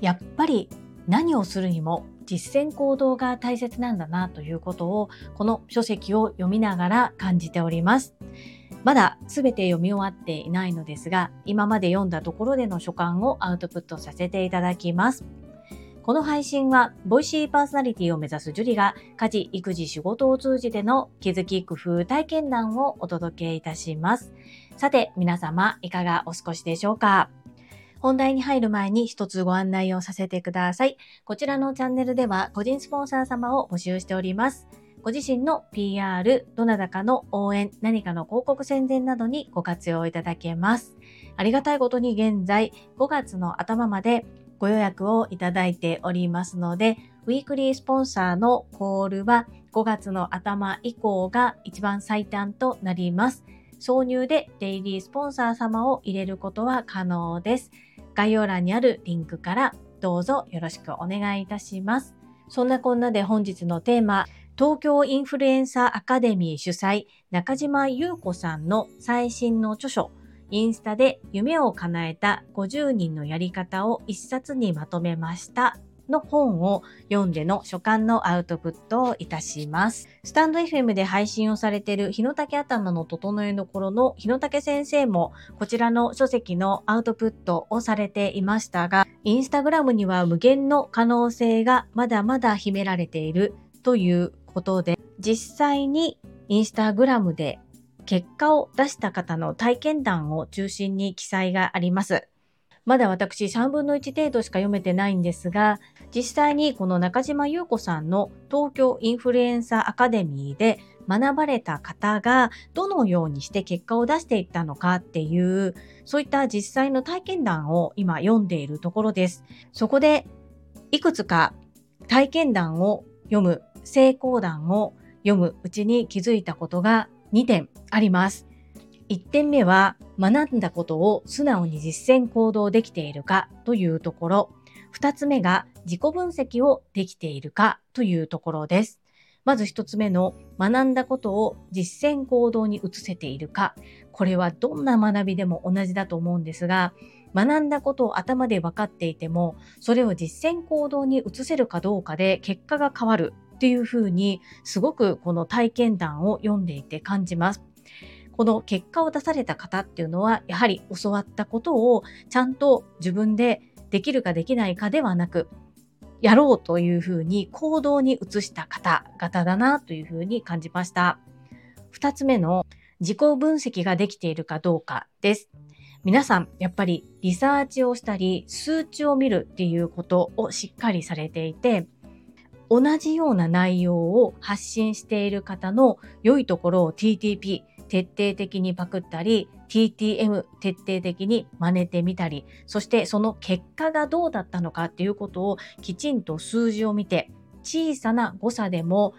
やっぱり何をするにも実践行動が大切なんだなということをこの書籍を読みながら感じております。まだ全て読み終わっていないのですが、今まで読んだところでの所感をアウトプットさせていただきます。この配信は、ボイシーパーソナリティを目指すジュリが、家事、育児、仕事を通じての気づき、工夫、体験談をお届けいたします。さて、皆様、いかがお過ごしでしょうか？本題に入る前に一つご案内をさせてください。こちらのチャンネルでは個人スポンサー様を募集しております。ご自身の PR、どなたかの応援、何かの広告宣伝などにご活用いただけます。ありがたいことに現在5月の頭までご予約をいただいておりますので、ウィークリースポンサーのコールは5月の頭以降が一番最短となります。挿入でデイリースポンサー様を入れることは可能です。概要欄にあるリンクからどうぞよろしくお願いいたします。そんなこんなで本日のテーマ、東京インフルエンサーアカデミー主催中島優子さんの最新の著書、インスタで夢を叶えた50人のやり方を一冊にまとめましたの本を読んでの書簡のアウトプットをいたします。スタンド FM で配信をされている日野竹頭の整えどころの日野竹先生もこちらの書籍のアウトプットをされていましたが、インスタグラムには無限の可能性がまだまだ秘められているということで、実際にインスタグラムで結果を出した方の体験談を中心に記載があります。まだ私3分の1程度しか読めてないんですが、実際にこの中島優子さんの東京インフルエンサーアカデミーで学ばれた方がどのようにして結果を出していったのかっていう、そういった実際の体験談を今読んでいるところです。そこでいくつか体験談を読む、成功談を読むうちに気づいたことが2点あります。1点目は学んだことを素直に実践行動できているかというところ。2つ目が自己分析をできているかというところです。まず1つ目の学んだことを実践行動に移せているか。これはどんな学びでも同じだと思うんですが、学んだことを頭で分かっていても、それを実践行動に移せるかどうかで結果が変わるっていうふうに、すごくこの体験談を読んでいて感じます。この結果を出された方っていうのは、やはり教わったことをちゃんと自分でできるかできないかではなく、やろうというふうに行動に移した方々だなというふうに感じました。二つ目の自己分析ができているかどうかです。皆さん、やっぱりリサーチをしたり、数値を見るっていうことをしっかりされていて、同じような内容を発信している方の良いところを TTP、徹底的にパクったり、TTM 徹底的に真似てみたり、そしてその結果がどうだったのかっていうことをきちんと数字を見て、小さな誤差でも、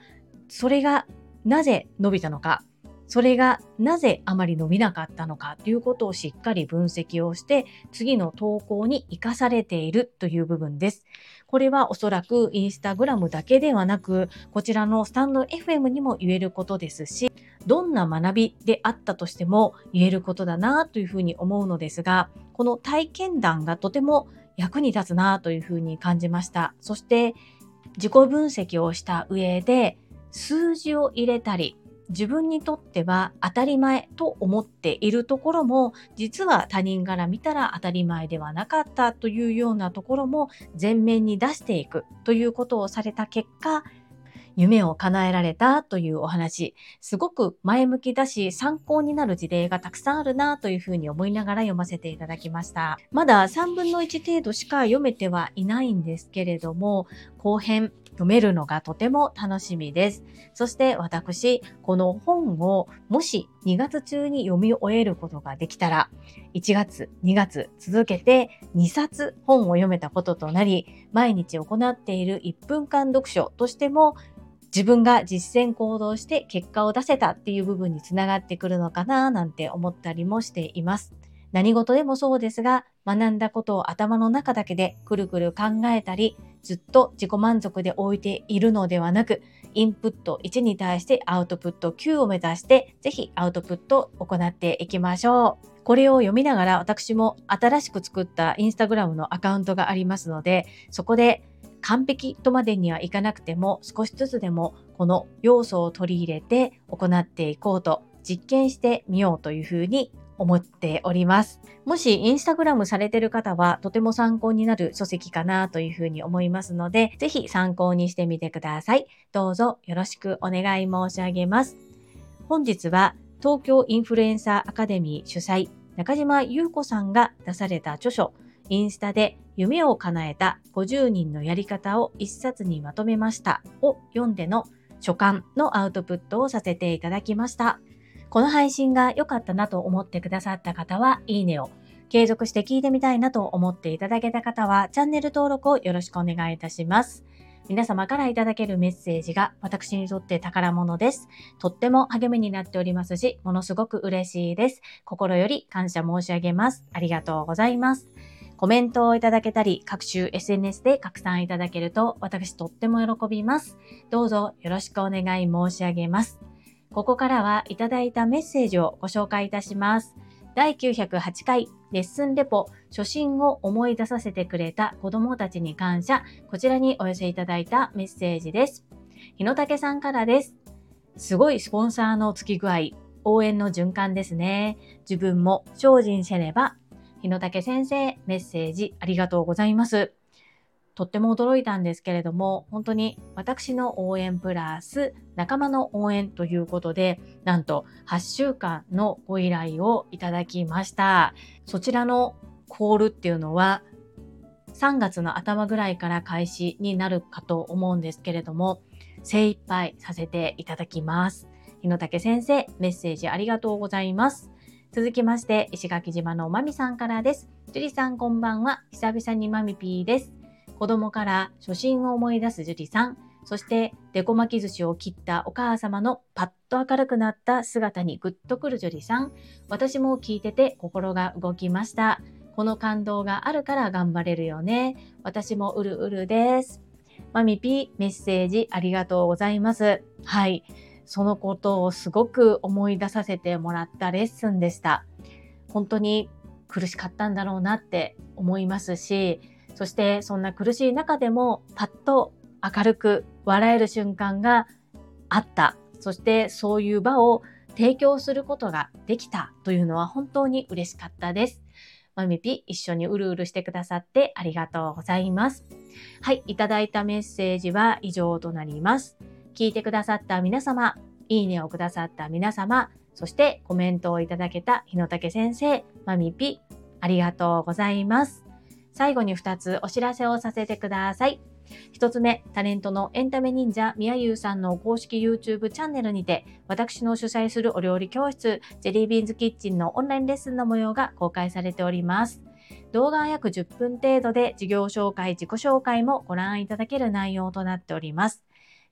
それがなぜ伸びたのか、それがなぜあまり伸びなかったのかということをしっかり分析をして、次の投稿に活かされているという部分です。これはおそらくインスタグラムだけではなく、こちらのスタンド FM にも言えることですし、どんな学びであったとしても言えることだなというふうに思うのですが、この体験談がとても役に立つなというふうに感じました。そして自己分析をした上で数字を入れたり、自分にとっては当たり前と思っているところも実は他人から見たら当たり前ではなかったというようなところも前面に出していくということをされた結果夢を叶えられたというお話、すごく前向きだし参考になる事例がたくさんあるなというふうに思いながら読ませていただきました。まだ3分の1程度しか読めてはいないんですけれども、後編読めるのがとても楽しみです。そして私、この本をもし2月中に読み終えることができたら、1月、2月続けて2冊本を読めたこととなり、毎日行っている1分間読書としても自分が実践行動して結果を出せたっていう部分につながってくるのかななんて思ったりもしています。何事でもそうですが、学んだことを頭の中だけでくるくる考えたり、ずっと自己満足で置いているのではなく、インプット1に対してアウトプット9を目指して、ぜひアウトプットを行っていきましょう。これを読みながら私も新しく作ったインスタグラムのアカウントがありますので、そこで完璧とまでにはいかなくても少しずつでもこの要素を取り入れて行っていこうと実験してみようというふうに思っております。もしインスタグラムされてる方はとても参考になる書籍かなというふうに思いますので、ぜひ参考にしてみてください。どうぞよろしくお願い申し上げます。本日は東京インフルエンサーアカデミー主催中島優子さんが出された著書インスタで夢を叶えた50人のやり方を一冊にまとめましたを読んでの書簡のアウトプットをさせていただきました。この配信が良かったなと思ってくださった方は、いいねを。継続して聞いてみたいなと思っていただけた方は、チャンネル登録をよろしくお願いいたします。皆様からいただけるメッセージが私にとって宝物です。とっても励みになっておりますし、ものすごく嬉しいです。心より感謝申し上げます。ありがとうございます。コメントをいただけたり、各種 SNS で拡散いただけると私とっても喜びます。どうぞよろしくお願い申し上げます。ここからはいただいたメッセージをご紹介いたします。第908回レッスンレポ初心を思い出させてくれた子供たちに感謝。こちらにお寄せいただいたメッセージです。日野武さんからです。すごいスポンサーの付き具合、応援の循環ですね。自分も精進せねば。日野武先生、メッセージありがとうございます。とっても驚いたんですけれども、本当に私の応援プラス仲間の応援ということで、なんと8週間のご依頼をいただきました。そちらのコールっていうのは3月の頭ぐらいから開始になるかと思うんですけれども、精一杯させていただきます。日野武先生、メッセージありがとうございます。続きまして、石垣島のまみさんからです。樹里さんこんばんは。久々にまみぴーです。子供から初心を思い出す樹里さん、そしてデコ巻き寿司を切ったお母様のパッと明るくなった姿にグッとくる樹里さん、私も聞いてて心が動きました。この感動があるから頑張れるよね。私もうるうるです。マミピメッセージありがとうございます。はい。そのことをすごく思い出させてもらったレッスンでした。本当に苦しかったんだろうなって思いますし、そしてそんな苦しい中でもパッと明るく笑える瞬間があった。そしてそういう場を提供することができたというのは本当に嬉しかったです。まみぴ一緒にうるうるしてくださってありがとうございます。はい、いただいたメッセージは以上となります。聞いてくださった皆様、いいねをくださった皆様、そしてコメントをいただけた日野武先生、まみぴ、ありがとうございます。最後に2つお知らせをさせてください。1つ目、タレントのエンタメ忍者みやゆうさんの公式 YouTube チャンネルにて、私の主催するお料理教室、ジェリービーンズキッチンのオンラインレッスンの模様が公開されております。動画は約10分程度で事業紹介、自己紹介もご覧いただける内容となっております。